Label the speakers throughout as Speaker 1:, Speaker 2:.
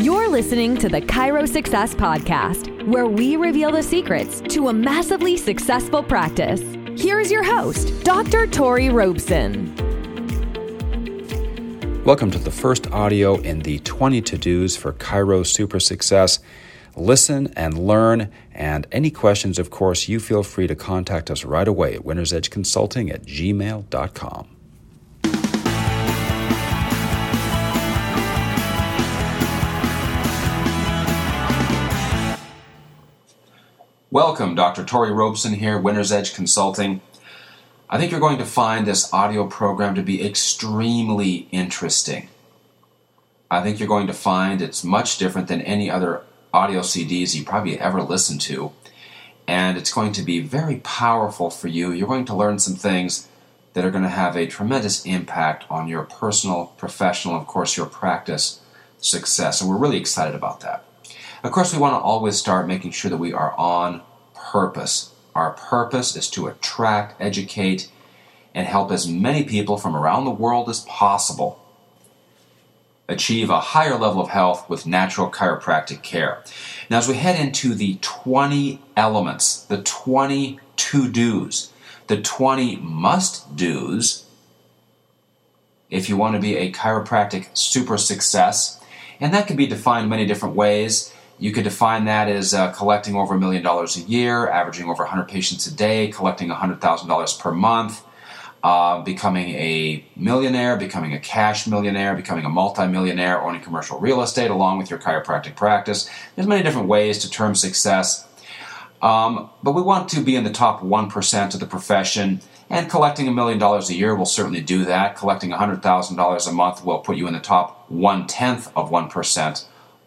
Speaker 1: You're listening to the Chiro Success Podcast, where we reveal the secrets to a massively successful practice. Here's your host, Dr. Tori Robeson.
Speaker 2: Welcome to the first audio in the 20 to dos for Chiro Super Success. Listen and learn, and any questions, of course, you feel free to contact us right away at Winner's Edge Consulting at gmail.com. Welcome, Dr. Tori Robeson here, Winner's Edge Consulting. I think you're going to find this audio program to be extremely interesting. I think you're going to find it's much different than any other audio CDs you probably ever listened to, and it's going to be very powerful for you. You're going to learn some things that are going to have a tremendous impact on your personal, professional, of course, your practice success, and we're really excited about that. Of course, we want to always start making sure that we are on purpose. Our purpose is to attract, educate, and help as many people from around the world as possible achieve a higher level of health with natural chiropractic care. Now, as we head into the 20 elements, the 20 to dos, the 20 must dos, if you want to be a chiropractic super success, and that can be defined many different ways. You could define that as uh, collecting over a million dollars a year, averaging over 100 patients a day, collecting $100,000 per month, uh, becoming a millionaire, becoming a cash millionaire, becoming a multimillionaire, owning commercial real estate along with your chiropractic practice. There's many different ways to term success. Um, but we want to be in the top 1% of the profession, and collecting a million dollars a year will certainly do that. Collecting $100,000 a month will put you in the top one tenth of 1%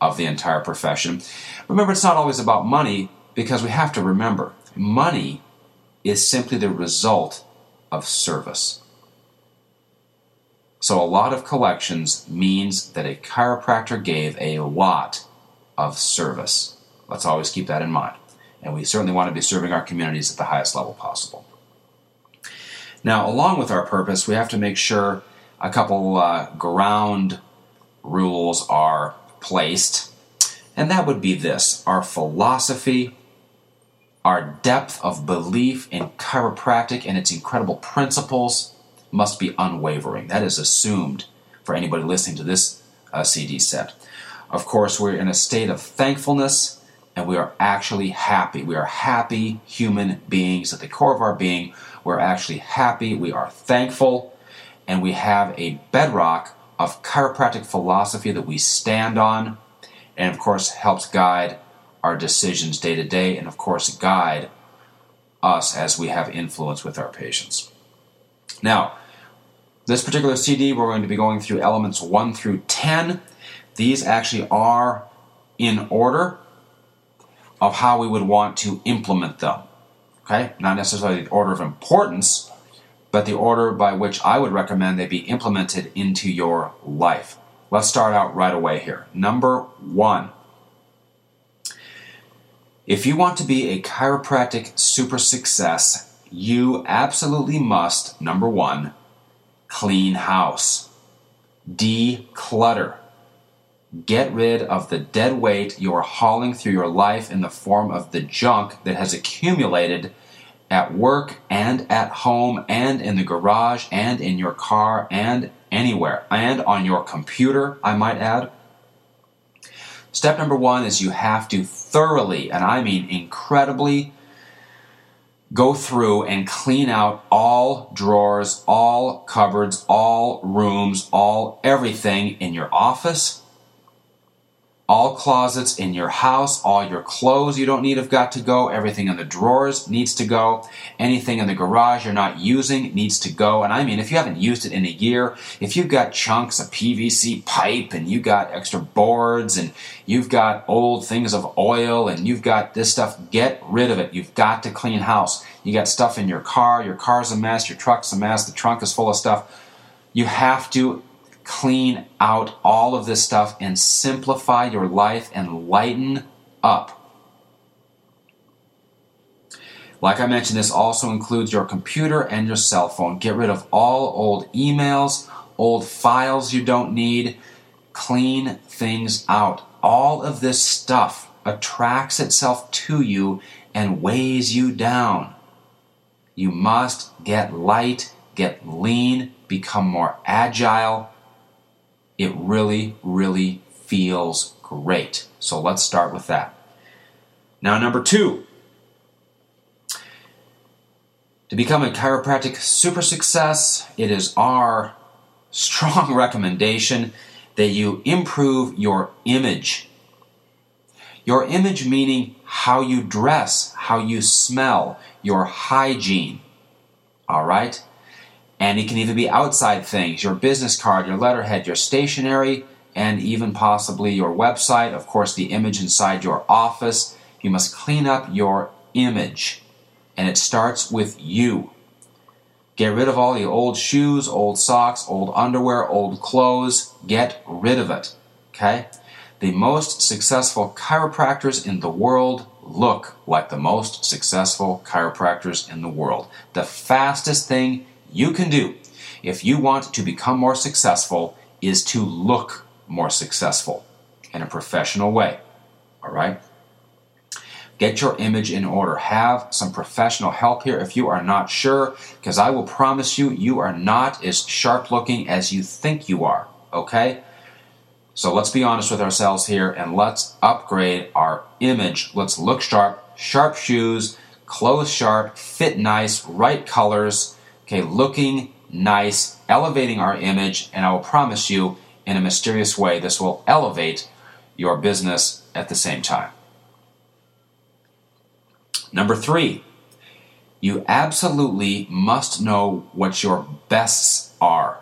Speaker 2: of the entire profession. Remember, it's not always about money because we have to remember money is simply the result of service. So, a lot of collections means that a chiropractor gave a lot of service. Let's always keep that in mind. And we certainly want to be serving our communities at the highest level possible. Now, along with our purpose, we have to make sure a couple uh, ground rules are placed, and that would be this our philosophy, our depth of belief in chiropractic and its incredible principles must be unwavering. That is assumed for anybody listening to this uh, CD set. Of course, we're in a state of thankfulness and we are actually happy. We are happy human beings at the core of our being. We're actually happy, we are thankful, and we have a bedrock of chiropractic philosophy that we stand on, and of course helps guide our decisions day to day, and of course guide us as we have influence with our patients. Now, this particular CD, we're going to be going through elements 1 through 10. These actually are in order of how we would want to implement them. Okay? Not necessarily the order of importance, but the order by which I would recommend they be implemented into your life. Let's start out right away here. Number one. If you want to be a chiropractic super success, you absolutely must, number one, clean house, declutter. Get rid of the dead weight you are hauling through your life in the form of the junk that has accumulated at work and at home and in the garage and in your car and anywhere and on your computer, I might add. Step number one is you have to thoroughly, and I mean incredibly, go through and clean out all drawers, all cupboards, all rooms, all everything in your office, all closets in your house, all your clothes you don't need have got to go. Everything in the drawers needs to go. Anything in the garage you're not using needs to go. And I mean, if you haven't used it in a year, if you've got chunks of PVC pipe and you've got extra boards and you've got old things of oil and you've got this stuff, get rid of it. You've got to clean house. You got stuff in your car, your car's a mess, your truck's a mess, the trunk is full of stuff. You have to clean out all of this stuff and simplify your life and lighten up. Like I mentioned, this also includes your computer and your cell phone. Get rid of all old emails, old files you don't need. Clean things out. all of this stuff attracts itself to you and weighs you down. You must get light, get lean, become more agile. It really, really feels great. So let's start with that. Now, number two, to become a chiropractic super success, it is our strong recommendation that you improve your image. Your image meaning how you dress, how you smell, your hygiene. All right? And it can even be outside things your business card, your letterhead, your stationery, and even possibly your website. Of course, the image inside your office. You must clean up your image. And it starts with you. Get rid of all the old shoes, old socks, old underwear, old clothes. Get rid of it. Okay? The most successful chiropractors in the world look like the most successful chiropractors in the world. The fastest thing you can do if you want to become more successful is to look more successful in a professional way. All right? Get your image in order. Have some professional help here if you are not sure, because I will promise you, you are not as sharp looking as you think you are. Okay? So let's be honest with ourselves here and let's upgrade our image. Let's look sharp, sharp shoes, clothes sharp, fit nice, right colors. Okay, looking nice, elevating our image, and I will promise you, in a mysterious way, this will elevate your business at the same time. Number three, you absolutely must know what your bests are.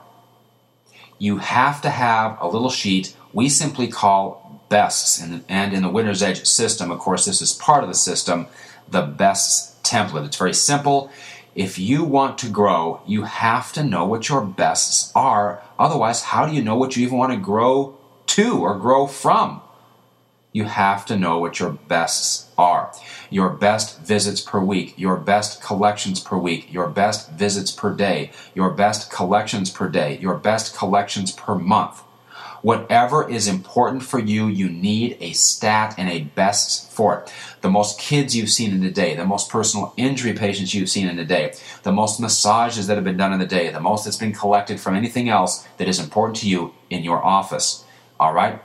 Speaker 2: You have to have a little sheet we simply call bests. And, and in the Winner's Edge system, of course, this is part of the system, the bests template. It's very simple. If you want to grow, you have to know what your bests are. Otherwise, how do you know what you even want to grow to or grow from? You have to know what your bests are. Your best visits per week, your best collections per week, your best visits per day, your best collections per day, your best collections per month. Whatever is important for you, you need a stat and a best for it. The most kids you've seen in a day, the most personal injury patients you've seen in a day, the most massages that have been done in the day, the most that's been collected from anything else that is important to you in your office. All right?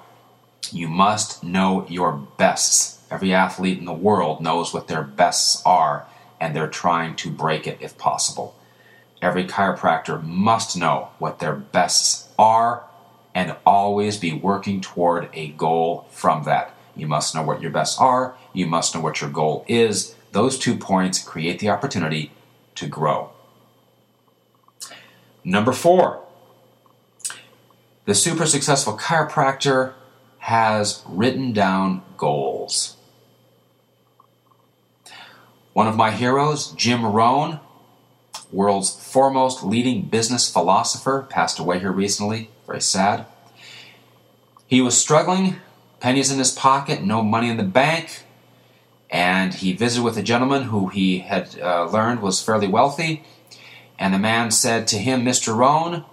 Speaker 2: You must know your bests. Every athlete in the world knows what their bests are, and they're trying to break it if possible. Every chiropractor must know what their bests are and always be working toward a goal from that. You must know what your bests are, you must know what your goal is. Those two points create the opportunity to grow. Number four, the super successful chiropractor has written down goals. One of my heroes, Jim Rohn, world's foremost leading business philosopher, passed away here recently. Very sad. He was struggling, pennies in his pocket, no money in the bank, and he visited with a gentleman who he had uh, learned was fairly wealthy. And the man said to him, Mr. Rohn,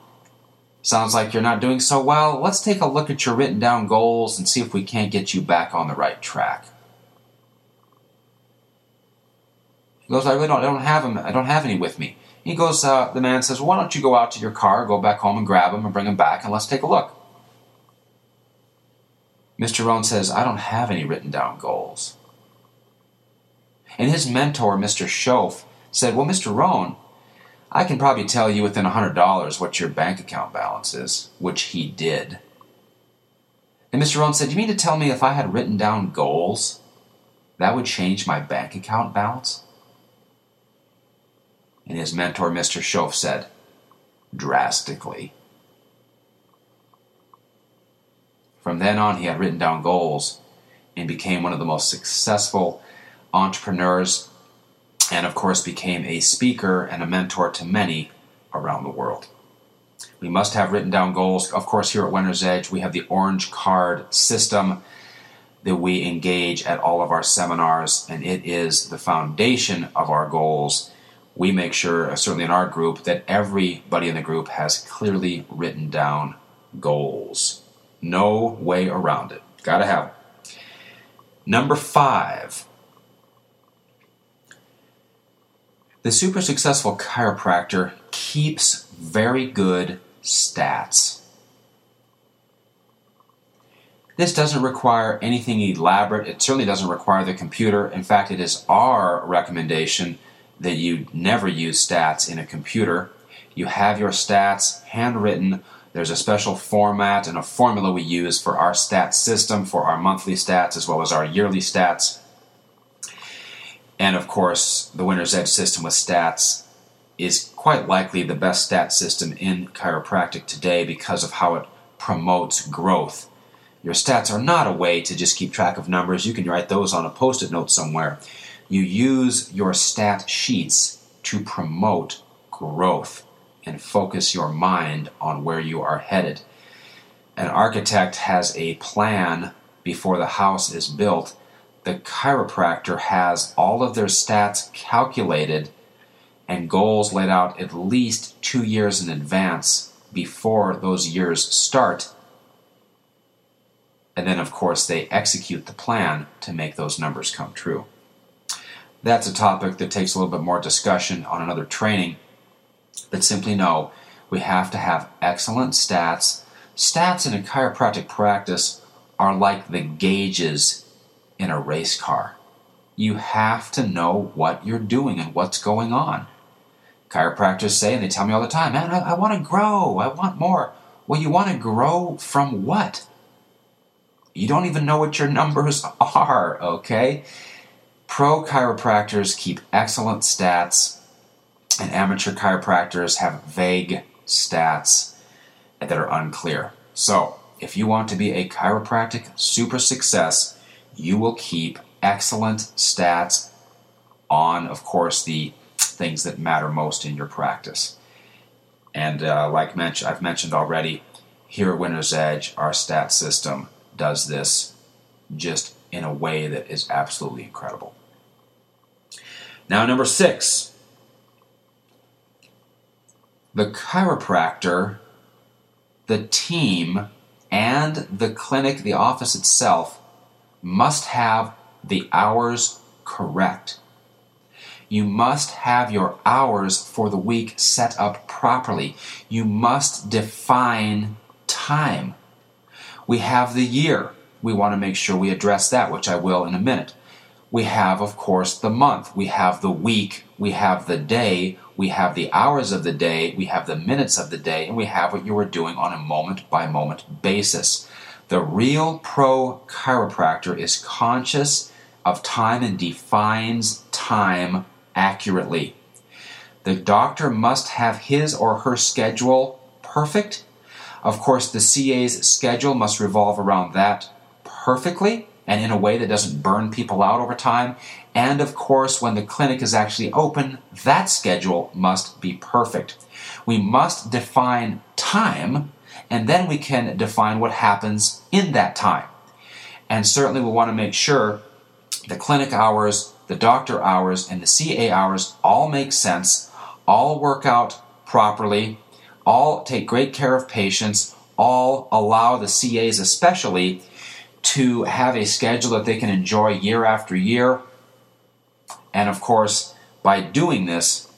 Speaker 2: sounds like you're not doing so well. Let's take a look at your written down goals and see if we can't get you back on the right track. He goes, I really don't, I don't have them. I don't have any with me. He goes, uh, the man says, why don't you go out to your car, go back home and grab them and bring them back, and let's take a look. Mr. Rohn says, I don't have any written down goals. And his mentor, Mr. Shoaff, said, Well, Mr. Rohn, I can probably tell you within $100 what your bank account balance is, which he did. And Mr. Rohn said, You mean to tell me if I had written down goals, that would change my bank account balance? And his mentor, Mr. Shoaff, said, drastically. From then on, he had written down goals and became one of the most successful entrepreneurs, and of course, became a speaker and a mentor to many around the world. We must have written down goals. Of course, here at Winner's Edge, we have the orange card system that we engage at all of our seminars, and it is the foundation of our goals we make sure, uh, certainly in our group, that everybody in the group has clearly written down goals. No way around it. Gotta have them. Number five. The super successful chiropractor keeps very good stats. This doesn't require anything elaborate. It certainly doesn't require the computer. In fact, it is our recommendation that you never use stats in a computer. You have your stats handwritten. There's a special format and a formula we use for our stats system, for our monthly stats as well as our yearly stats. And of course, the Winner's Edge system with stats is quite likely the best stat system in chiropractic today because of how it promotes growth your stats are not a way to just keep track of numbers. You can write those on a post it note somewhere. You use your stat sheets to promote growth and focus your mind on where you are headed. An architect has a plan before the house is built. The chiropractor has all of their stats calculated and goals laid out at least two years in advance before those years start and then, of course, they execute the plan to make those numbers come true. That's a topic that takes a little bit more discussion on another training, but simply know we have to have excellent stats. Stats in a chiropractic practice are like the gauges in a race car. You have to know what you're doing and what's going on. Chiropractors say, and they tell me all the time, man, I, I want to grow, I want more. Well, you want to grow from what? You don't even know what your numbers are, okay? Pro chiropractors keep excellent stats, and amateur chiropractors have vague stats that are unclear. So, if you want to be a chiropractic super success, you will keep excellent stats on, of course, the things that matter most in your practice. And uh, like I've mentioned already, here at Winner's Edge, our stat system does this just in a way that is absolutely incredible. Now, number six, the chiropractor, the team, and the clinic, the office itself, must have the hours correct. You must have your hours for the week set up properly. You must define time. We have the year. We want to make sure we address that, which I will in a minute. We have, of course, the month. We have the week. We have the day. We have the hours of the day. We have the minutes of the day. And we have what you are doing on a moment by moment basis. The real pro chiropractor is conscious of time and defines time accurately. The doctor must have his or her schedule perfect of course, the CA's schedule must revolve around that perfectly and in a way that doesn't burn people out over time. And of course, when the clinic is actually open, that schedule must be perfect. We must define time, and then we can define what happens in that time. And certainly, we want to make sure the clinic hours, the doctor hours, and the CA hours all make sense, all work out properly, all take great care of patients, all allow the CAs especially to have a schedule that they can enjoy year after year. And of course, by doing this,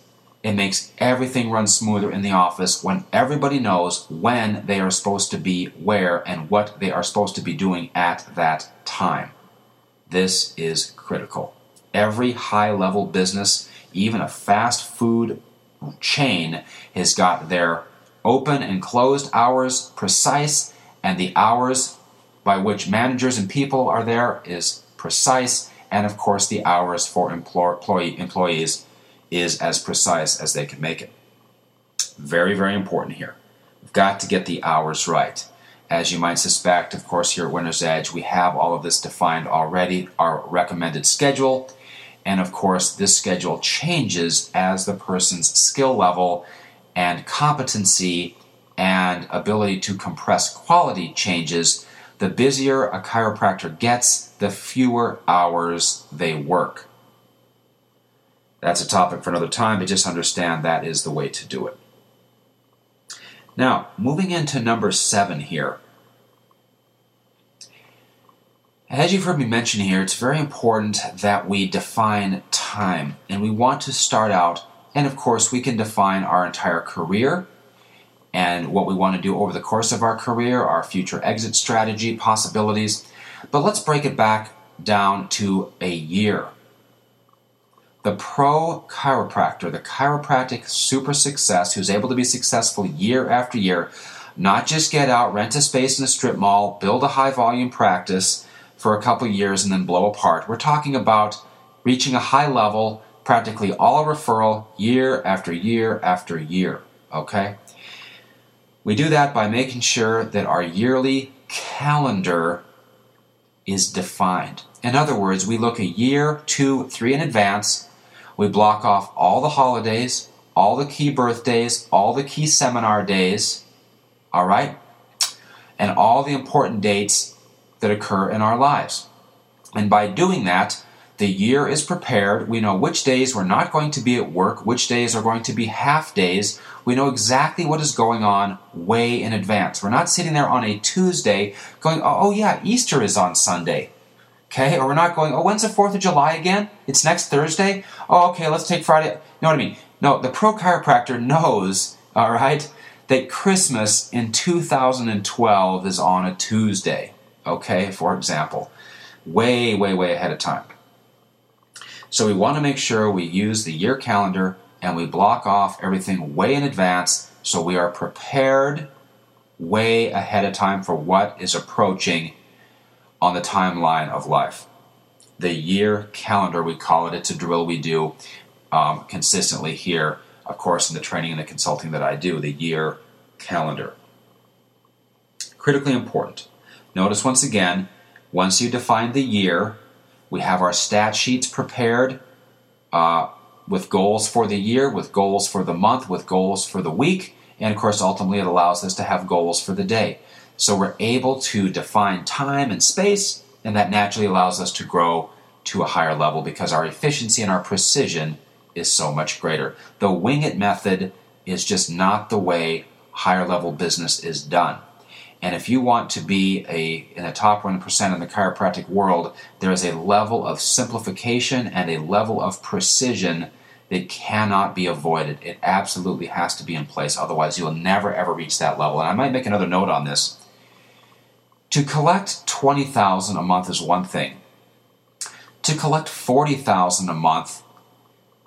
Speaker 2: it makes everything run smoother in the office when everybody knows when they are supposed to be where and what they are supposed to be doing at that time. This is critical. Every high level business, even a fast food chain, has got their open and closed hours precise, and the hours by which managers and people are there is precise, and of course, the hours for employee, employees is as precise as they can make it. Very, very important here. We've got to get the hours right. As you might suspect, of course, here at Winner's Edge, we have all of this defined already, our recommended schedule. And of course, this schedule changes as the person's skill level and competency and ability to compress quality changes, the busier a chiropractor gets, the fewer hours they work. That's a topic for another time, but just understand that is the way to do it. Now, moving into number seven here. As you've heard me mention here, it's very important that we define time. And we want to start out, and of course, we can define our entire career and what we want to do over the course of our career, our future exit strategy, possibilities. But let's break it back down to a year. The pro chiropractor, the chiropractic super success who's able to be successful year after year, not just get out, rent a space in a strip mall, build a high volume practice for a couple years and then blow apart. We're talking about reaching a high level, practically all referral year after year after year. Okay? We do that by making sure that our yearly calendar is defined. In other words, we look a year, two, three in advance. We block off all the holidays, all the key birthdays, all the key seminar days, all right? And all the important dates that occur in our lives. And by doing that, the year is prepared. We know which days we're not going to be at work, which days are going to be half days. We know exactly what is going on way in advance. We're not sitting there on a Tuesday going, oh, oh yeah, Easter is on Sunday. Okay? Or we're not going, oh, when's the 4th of July again? It's next Thursday? Oh, okay, let's take Friday. You know what I mean? No, the pro chiropractor knows, all right, that Christmas in 2012 is on a Tuesday. Okay, for example, way, way, way ahead of time. So we want to make sure we use the year calendar and we block off everything way in advance so we are prepared way ahead of time for what is approaching on the timeline of life. The year calendar, we call it, it's a drill we do um, consistently here, of course, in the training and the consulting that I do, the year calendar. Critically important. Notice once again, once you define the year, we have our stat sheets prepared uh, with goals for the year, with goals for the month, with goals for the week, and of course, ultimately, it allows us to have goals for the day. So we're able to define time and space, and that naturally allows us to grow to a higher level because our efficiency and our precision is so much greater. The wing it method is just not the way higher level business is done. And if you want to be a in the top 1% in the chiropractic world, there is a level of simplification and a level of precision that cannot be avoided. It absolutely has to be in place, otherwise you'll never ever reach that level. And I might make another note on this. To collect 20,000 a month is one thing. To collect 40,000 a month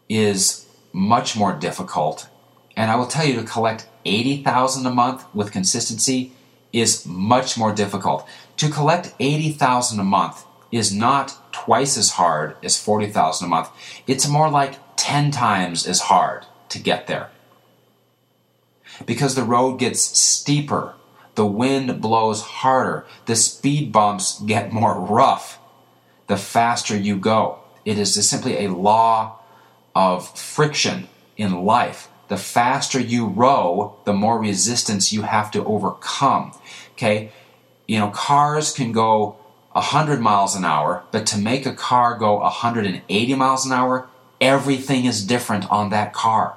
Speaker 2: is much more difficult. And I will tell you to collect 80,000 a month with consistency is much more difficult. To collect 80,000 a month is not twice as hard as 40,000 a month. It's more like 10 times as hard to get there. Because the road gets steeper, the wind blows harder, the speed bumps get more rough the faster you go. It is simply a law of friction in life the faster you row, the more resistance you have to overcome. Okay? You know, cars can go 100 miles an hour, but to make a car go 180 miles an hour, everything is different on that car.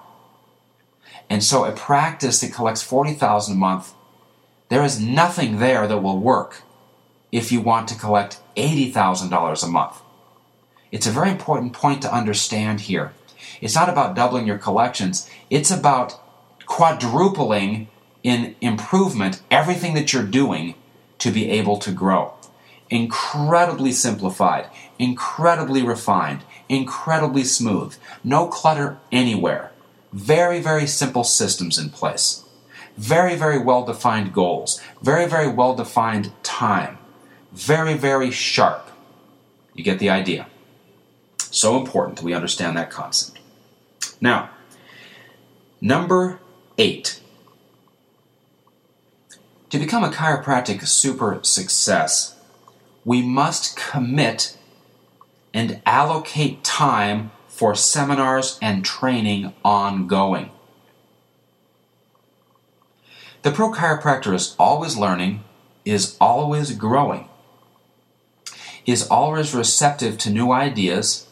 Speaker 2: And so a practice that collects 40,000 a month, there is nothing there that will work if you want to collect $80,000 a month. It's a very important point to understand here. It's not about doubling your collections, it's about quadrupling in improvement everything that you're doing to be able to grow. Incredibly simplified, incredibly refined, incredibly smooth, no clutter anywhere. Very, very simple systems in place. Very, very well defined goals. Very, very well defined time. Very, very sharp. You get the idea. So important we understand that concept. Now, number eight. To become a chiropractic super success, we must commit and allocate time for seminars and training ongoing. The pro chiropractor is always learning, is always growing, is always receptive to new ideas,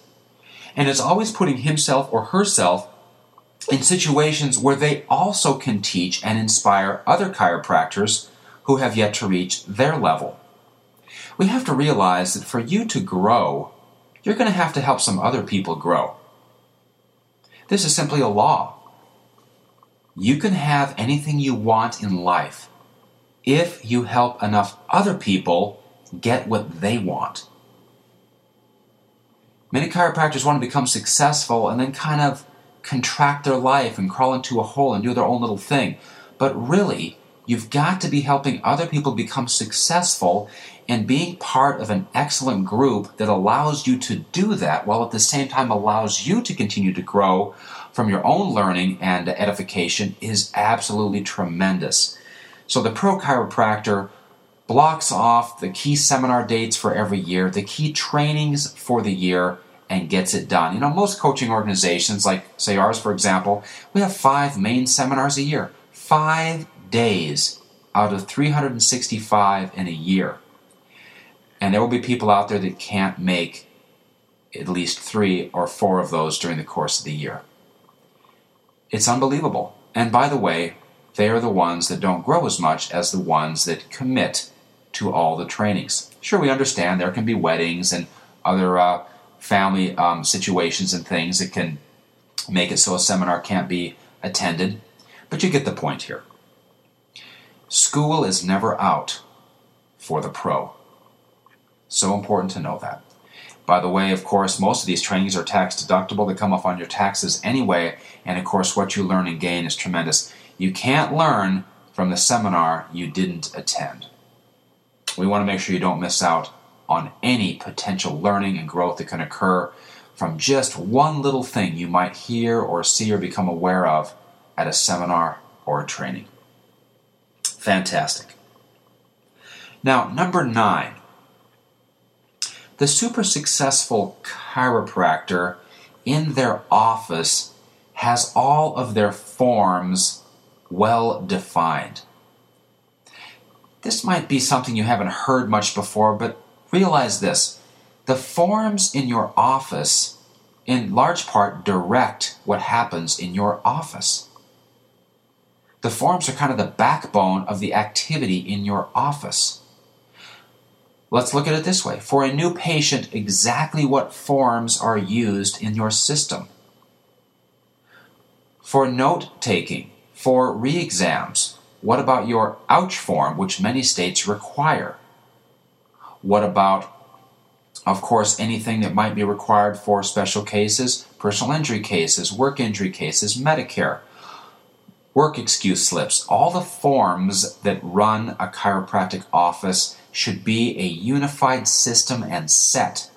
Speaker 2: and is always putting himself or herself in situations where they also can teach and inspire other chiropractors who have yet to reach their level. We have to realize that for you to grow, you're going to have to help some other people grow. This is simply a law. You can have anything you want in life if you help enough other people get what they want. Many chiropractors want to become successful and then kind of contract their life and crawl into a hole and do their own little thing. But really, you've got to be helping other people become successful and being part of an excellent group that allows you to do that while at the same time allows you to continue to grow from your own learning and edification is absolutely tremendous. So the pro chiropractor blocks off the key seminar dates for every year, the key trainings for the year, and gets it done. You know, most coaching organizations, like say ours for example, we have five main seminars a year. Five days out of 365 in a year. And there will be people out there that can't make at least three or four of those during the course of the year. It's unbelievable. And by the way, they are the ones that don't grow as much as the ones that commit to all the trainings. Sure, we understand there can be weddings and other uh, family um, situations and things that can make it so a seminar can't be attended, but you get the point here. School is never out for the pro. So important to know that. By the way, of course, most of these trainings are tax deductible. They come off on your taxes anyway, and of course, what you learn and gain is tremendous. You can't learn from the seminar you didn't attend. We want to make sure you don't miss out on any potential learning and growth that can occur from just one little thing you might hear or see or become aware of at a seminar or a training. Fantastic. Now, number nine, the super successful chiropractor in their office has all of their forms well defined. This might be something you haven't heard much before, but realize this the forms in your office, in large part, direct what happens in your office. The forms are kind of the backbone of the activity in your office. Let's look at it this way. For a new patient, exactly what forms are used in your system? For note taking, for re exams, what about your ouch form, which many states require? What about, of course, anything that might be required for special cases, personal injury cases, work injury cases, Medicare, work excuse slips? All the forms that run a chiropractic office should be a unified system and set.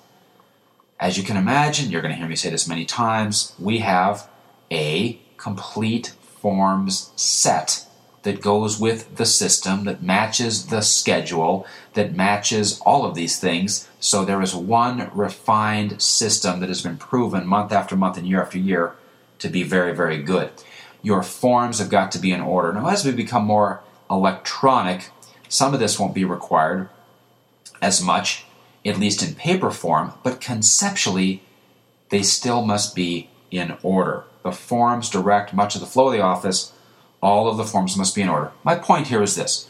Speaker 2: As you can imagine, you're going to hear me say this many times, we have a complete forms set that goes with the system, that matches the schedule, that matches all of these things. So there is one refined system that has been proven month after month and year after year to be very, very good. Your forms have got to be in order. Now, as we become more electronic, some of this won't be required as much, at least in paper form, but conceptually, they still must be in order. The forms direct much of the flow of the office. All of the forms must be in order. My point here is this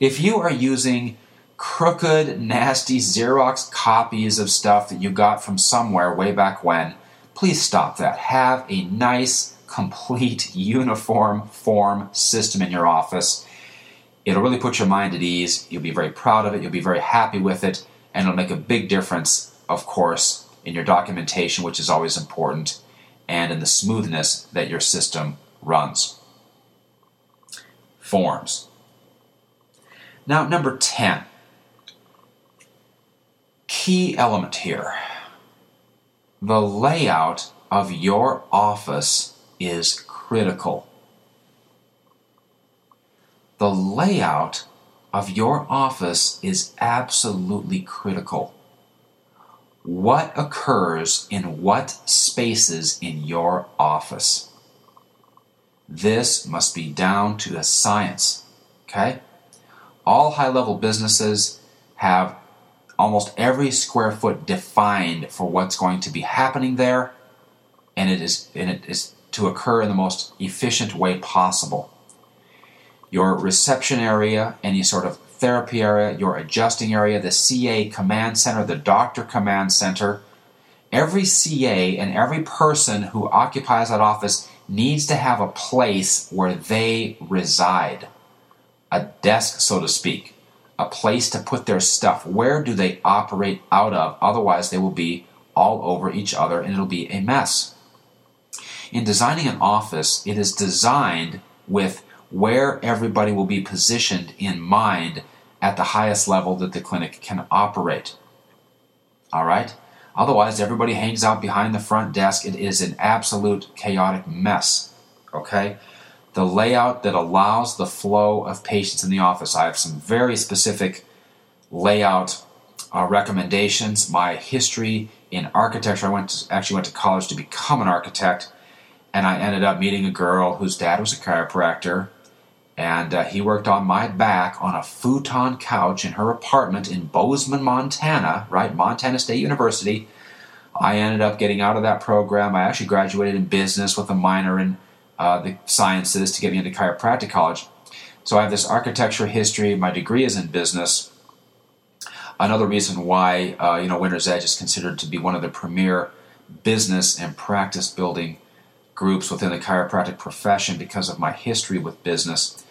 Speaker 2: if you are using crooked, nasty Xerox copies of stuff that you got from somewhere way back when, please stop that. Have a nice, complete, uniform form system in your office It'll really put your mind at ease. You'll be very proud of it. You'll be very happy with it. And it'll make a big difference, of course, in your documentation, which is always important, and in the smoothness that your system runs. Forms. Now, number 10. Key element here. The layout of your office is critical the layout of your office is absolutely critical. What occurs in what spaces in your office? This must be down to a science. Okay? All high level businesses have almost every square foot defined for what's going to be happening there, and it is, and it is to occur in the most efficient way possible your reception area, any sort of therapy area, your adjusting area, the CA command center, the doctor command center. Every CA and every person who occupies that office needs to have a place where they reside, a desk, so to speak, a place to put their stuff. Where do they operate out of? Otherwise, they will be all over each other and it'll be a mess. In designing an office, it is designed with where everybody will be positioned in mind at the highest level that the clinic can operate. All right? Otherwise, everybody hangs out behind the front desk. It is an absolute chaotic mess. Okay? The layout that allows the flow of patients in the office. I have some very specific layout uh, recommendations. My history in architecture, I went to, actually went to college to become an architect, and I ended up meeting a girl whose dad was a chiropractor, and uh, he worked on my back on a futon couch in her apartment in Bozeman, Montana, right? Montana State University. I ended up getting out of that program. I actually graduated in business with a minor in uh, the sciences to get me into chiropractic college. So I have this architecture history. My degree is in business. Another reason why uh, you know Winner's Edge is considered to be one of the premier business and practice building groups within the chiropractic profession because of my history with business.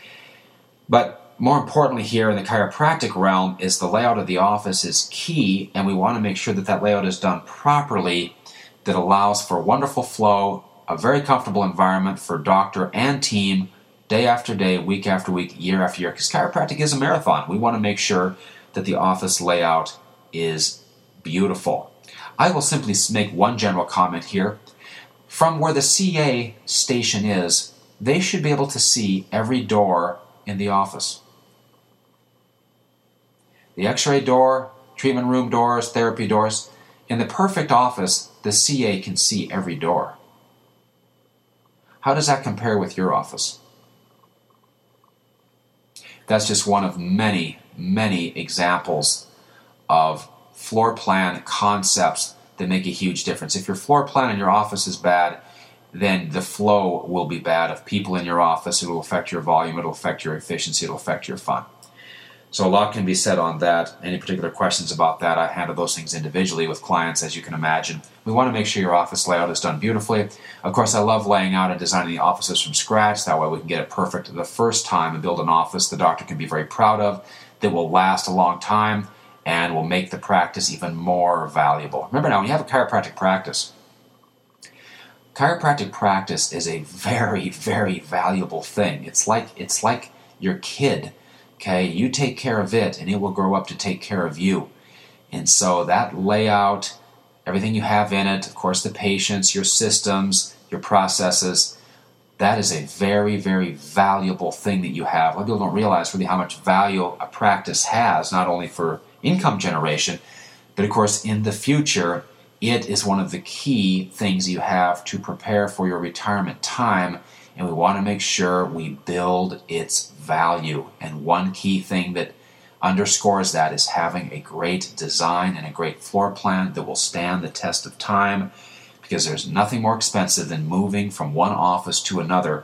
Speaker 2: But more importantly, here in the chiropractic realm, is the layout of the office is key, and we want to make sure that that layout is done properly, that allows for wonderful flow, a very comfortable environment for doctor and team, day after day, week after week, year after year. Because chiropractic is a marathon. We want to make sure that the office layout is beautiful. I will simply make one general comment here. From where the CA station is, they should be able to see every door in the office. The x ray door, treatment room doors, therapy doors. In the perfect office, the CA can see every door. How does that compare with your office? That's just one of many, many examples of floor plan concepts that make a huge difference. If your floor plan in your office is bad, then the flow will be bad of people in your office. It will affect your volume, it'll affect your efficiency, it'll affect your fun. So a lot can be said on that. Any particular questions about that, I handle those things individually with clients, as you can imagine. We want to make sure your office layout is done beautifully. Of course, I love laying out and designing the offices from scratch. That way we can get it perfect the first time and build an office the doctor can be very proud of, that will last a long time, and will make the practice even more valuable. Remember now, when you have a chiropractic practice, chiropractic practice is a very, very valuable thing. It's like it's like your kid. Okay, you take care of it, and it will grow up to take care of you. And so that layout, everything you have in it, of course, the patients, your systems, your processes, that is a very, very valuable thing that you have. A lot of people don't realize really how much value a practice has, not only for income generation, but of course, in the future, it is one of the key things you have to prepare for your retirement time, and we want to make sure we build its value. And one key thing that underscores that is having a great design and a great floor plan that will stand the test of time because there's nothing more expensive than moving from one office to another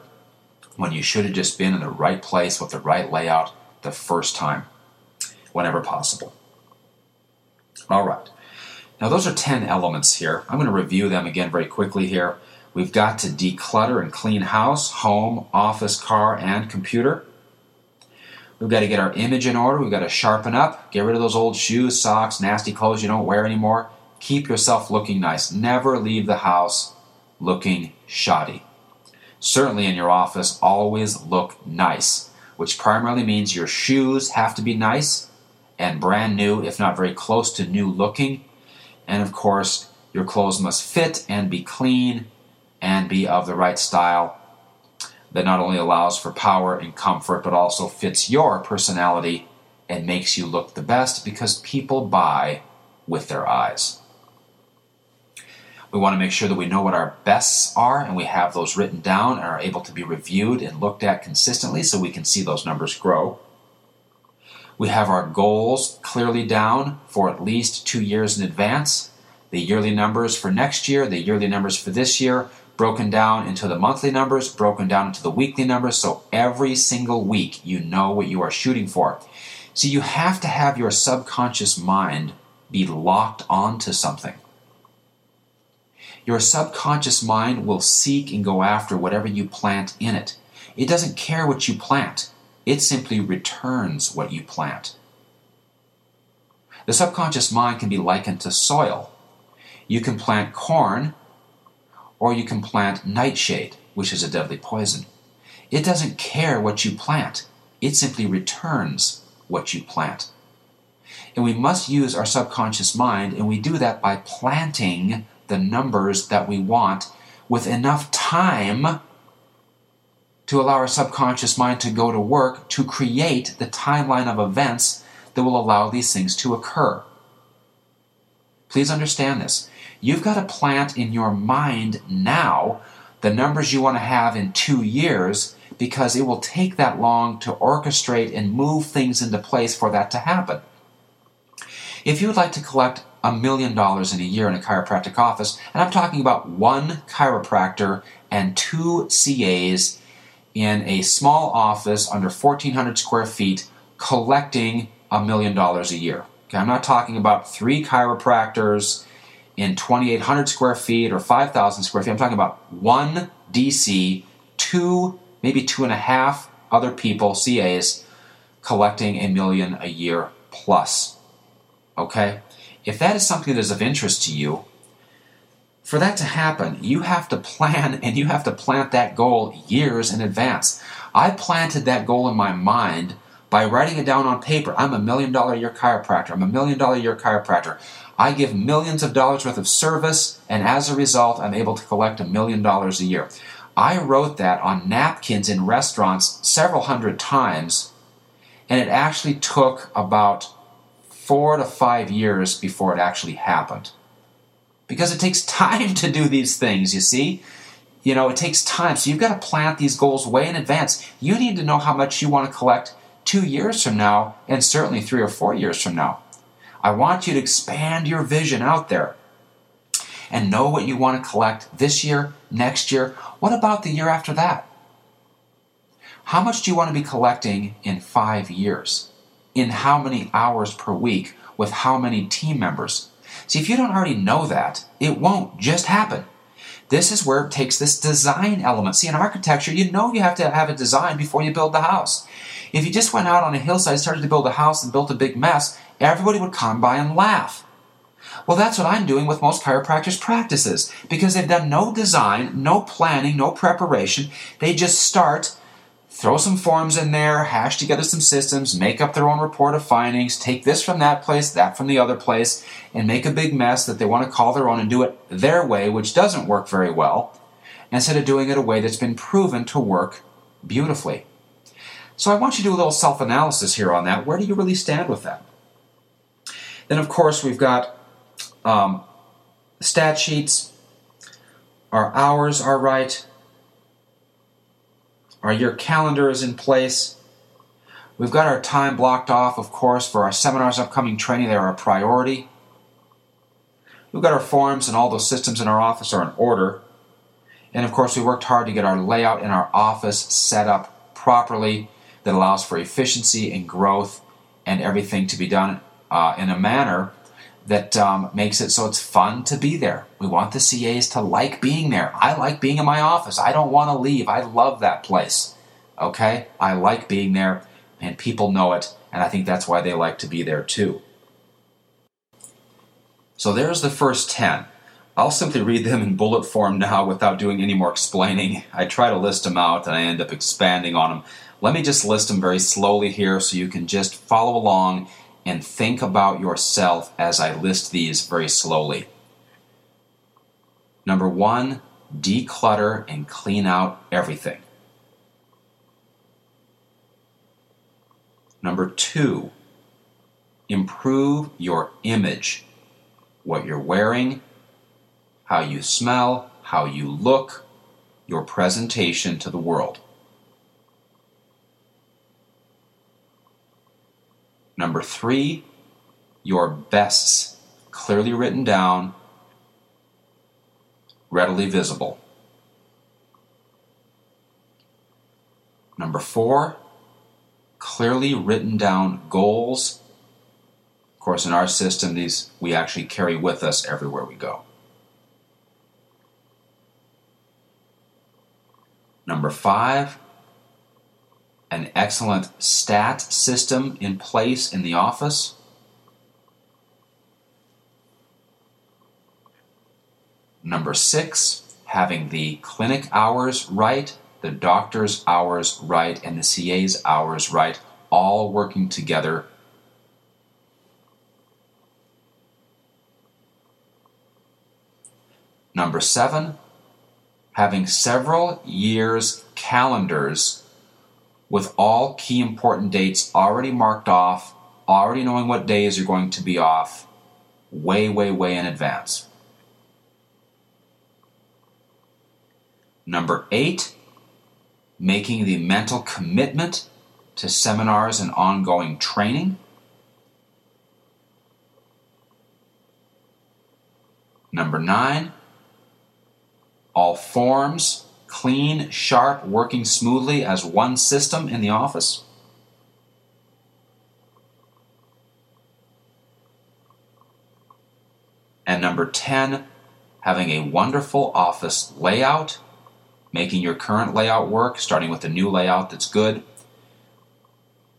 Speaker 2: when you should have just been in the right place with the right layout the first time, whenever possible. All right. Now, those are 10 elements here. I'm going to review them again very quickly here. We've got to declutter and clean house, home, office, car, and computer. We've got to get our image in order. We've got to sharpen up, get rid of those old shoes, socks, nasty clothes you don't wear anymore. Keep yourself looking nice. Never leave the house looking shoddy. Certainly in your office, always look nice, which primarily means your shoes have to be nice and brand new, if not very close to new looking and of course, your clothes must fit and be clean and be of the right style that not only allows for power and comfort, but also fits your personality and makes you look the best because people buy with their eyes. We want to make sure that we know what our bests are and we have those written down and are able to be reviewed and looked at consistently so we can see those numbers grow. We have our goals clearly down for at least two years in advance. The yearly numbers for next year, the yearly numbers for this year, broken down into the monthly numbers, broken down into the weekly numbers, so every single week you know what you are shooting for. So you have to have your subconscious mind be locked onto something. Your subconscious mind will seek and go after whatever you plant in it. It doesn't care what you plant, it simply returns what you plant. The subconscious mind can be likened to soil. You can plant corn, or you can plant nightshade, which is a deadly poison. It doesn't care what you plant, it simply returns what you plant. And we must use our subconscious mind, and we do that by planting the numbers that we want with enough time to allow our subconscious mind to go to work to create the timeline of events that will allow these things to occur. Please understand this. You've got to plant in your mind now the numbers you want to have in two years because it will take that long to orchestrate and move things into place for that to happen. If you would like to collect a million dollars in a year in a chiropractic office, and I'm talking about one chiropractor and two CAs in a small office under 1,400 square feet collecting a million dollars a year. Okay, I'm not talking about three chiropractors in 2,800 square feet or 5,000 square feet. I'm talking about one DC, two maybe two and a half other people, CAs, collecting a million a year plus. Okay? If that is something that is of interest to you, for that to happen, you have to plan and you have to plant that goal years in advance. I planted that goal in my mind by writing it down on paper. I'm a million dollar year chiropractor. I'm a million dollar year chiropractor. I give millions of dollars worth of service, and as a result, I'm able to collect a million dollars a year. I wrote that on napkins in restaurants several hundred times, and it actually took about four to five years before it actually happened. Because it takes time to do these things, you see? You know, it takes time. So you've got to plant these goals way in advance. You need to know how much you want to collect two years from now, and certainly three or four years from now. I want you to expand your vision out there and know what you want to collect this year, next year. What about the year after that? How much do you want to be collecting in five years? In how many hours per week? With how many team members? See, if you don't already know that, it won't just happen. This is where it takes this design element. See, in architecture, you know you have to have a design before you build the house. If you just went out on a hillside, started to build a house, and built a big mess, everybody would come by and laugh. Well, that's what I'm doing with most chiropractors' practices because they've done no design, no planning, no preparation. They just start, throw some forms in there, hash together some systems, make up their own report of findings, take this from that place, that from the other place, and make a big mess that they want to call their own and do it their way, which doesn't work very well, instead of doing it a way that's been proven to work beautifully. So I want you to do a little self analysis here on that. Where do you really stand with that? Then, of course, we've got um, stat sheets, our hours are right, our year calendar is in place. We've got our time blocked off, of course, for our seminars, upcoming training. They're a priority. We've got our forms and all those systems in our office are in order. And of course, we worked hard to get our layout in our office set up properly that allows for efficiency and growth and everything to be done uh, in a manner that um, makes it so it's fun to be there. We want the CAs to like being there. I like being in my office. I don't want to leave. I love that place. Okay? I like being there, and people know it, and I think that's why they like to be there too. So there's the first 10. I'll simply read them in bullet form now without doing any more explaining. I try to list them out and I end up expanding on them. Let me just list them very slowly here so you can just follow along and think about yourself as I list these very slowly. Number one, declutter and clean out everything. Number two, improve your image. What you're wearing, how you smell, how you look, your presentation to the world. Number three, your bests, clearly written down, readily visible. Number four, clearly written down goals. Of course, in our system, these we actually carry with us everywhere we go. Number five, an excellent stat system in place in the office. Number six, having the clinic hours right, the doctor's hours right, and the CA's hours right, all working together. Number seven, having several years' calendars with all key important dates already marked off, already knowing what days you're going to be off, way, way, way in advance. Number eight, making the mental commitment to seminars and ongoing training. Number nine, all forms clean, sharp, working smoothly as one system in the office. And number 10, having a wonderful office layout making your current layout work, starting with a new layout that's good.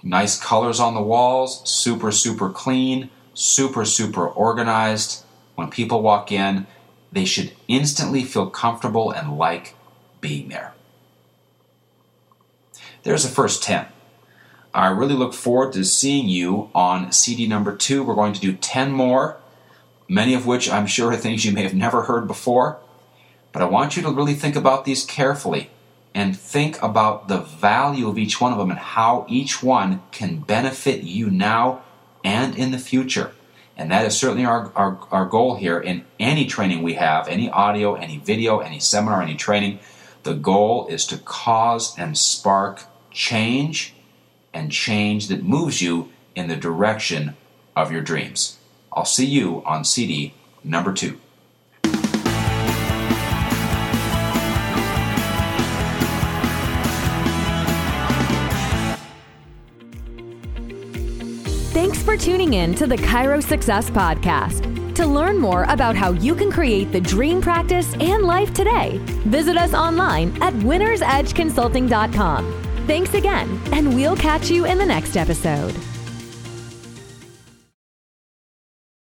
Speaker 2: Nice colors on the walls, super, super clean, super, super organized. When people walk in, they should instantly feel comfortable and like being there. There's the first 10. I really look forward to seeing you on CD number two. We're going to do 10 more, many of which I'm sure are things you may have never heard before. But I want you to really think about these carefully and think about the value of each one of them and how each one can benefit you now and in the future. And that is certainly our, our, our goal here in any training we have, any audio, any video, any seminar, any training. The goal is to cause and spark change and change that moves you in the direction of your dreams. I'll see you on CD number two.
Speaker 1: Thanks for tuning in to the Chiro Success Podcast. To learn more about how you can create the dream practice and life today, visit us online at winnersedgeconsulting.com. Thanks again, and we'll catch you in the next episode.